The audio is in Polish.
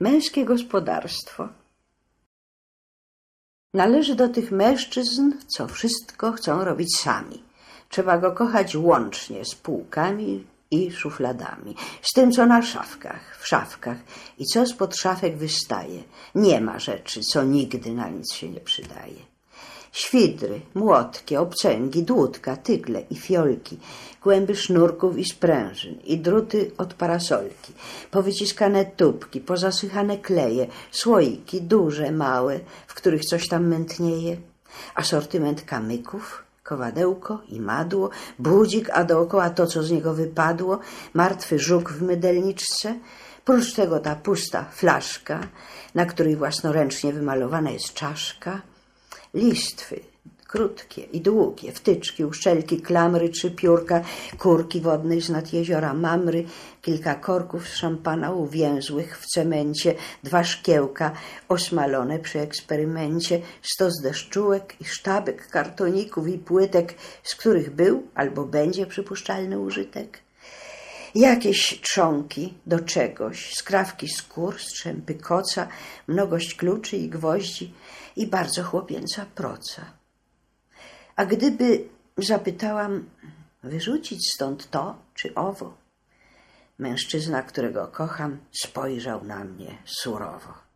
Męskie gospodarstwo należy do tych mężczyzn, co wszystko chcą robić sami. Trzeba go kochać łącznie z półkami i szufladami, z tym, co na szafkach, w szafkach i co spod szafek wystaje. Nie ma rzeczy, co nigdy na nic się nie przydaje. Świdry, młotki, obcęgi, dłutka, tygle i fiolki, kłęby sznurków i sprężyn i druty od parasolki, powyciskane tubki, pozasychane kleje, słoiki, duże, małe, w których coś tam mętnieje, asortyment kamyków, kowadełko i madło, budzik, a dookoła to, co z niego wypadło, martwy żuk w mydelniczce, prócz tego ta pusta flaszka, na której własnoręcznie wymalowana jest czaszka, listwy, krótkie i długie, wtyczki, uszczelki, klamry czy piórka, kurki wodnej z nad jeziora Mamry, kilka korków z szampana uwięzłych w cemencie, dwa szkiełka osmalone przy eksperymencie, stos deszczułek i sztabek kartoników i płytek, z których był albo będzie przypuszczalny użytek. Jakieś trzonki do czegoś, skrawki skór, strzępy koca, mnogość kluczy i gwoździ i bardzo chłopięca proca. A gdyby, zapytałam, wyrzucić stąd to czy owo, mężczyzna, którego kocham, spojrzał na mnie surowo.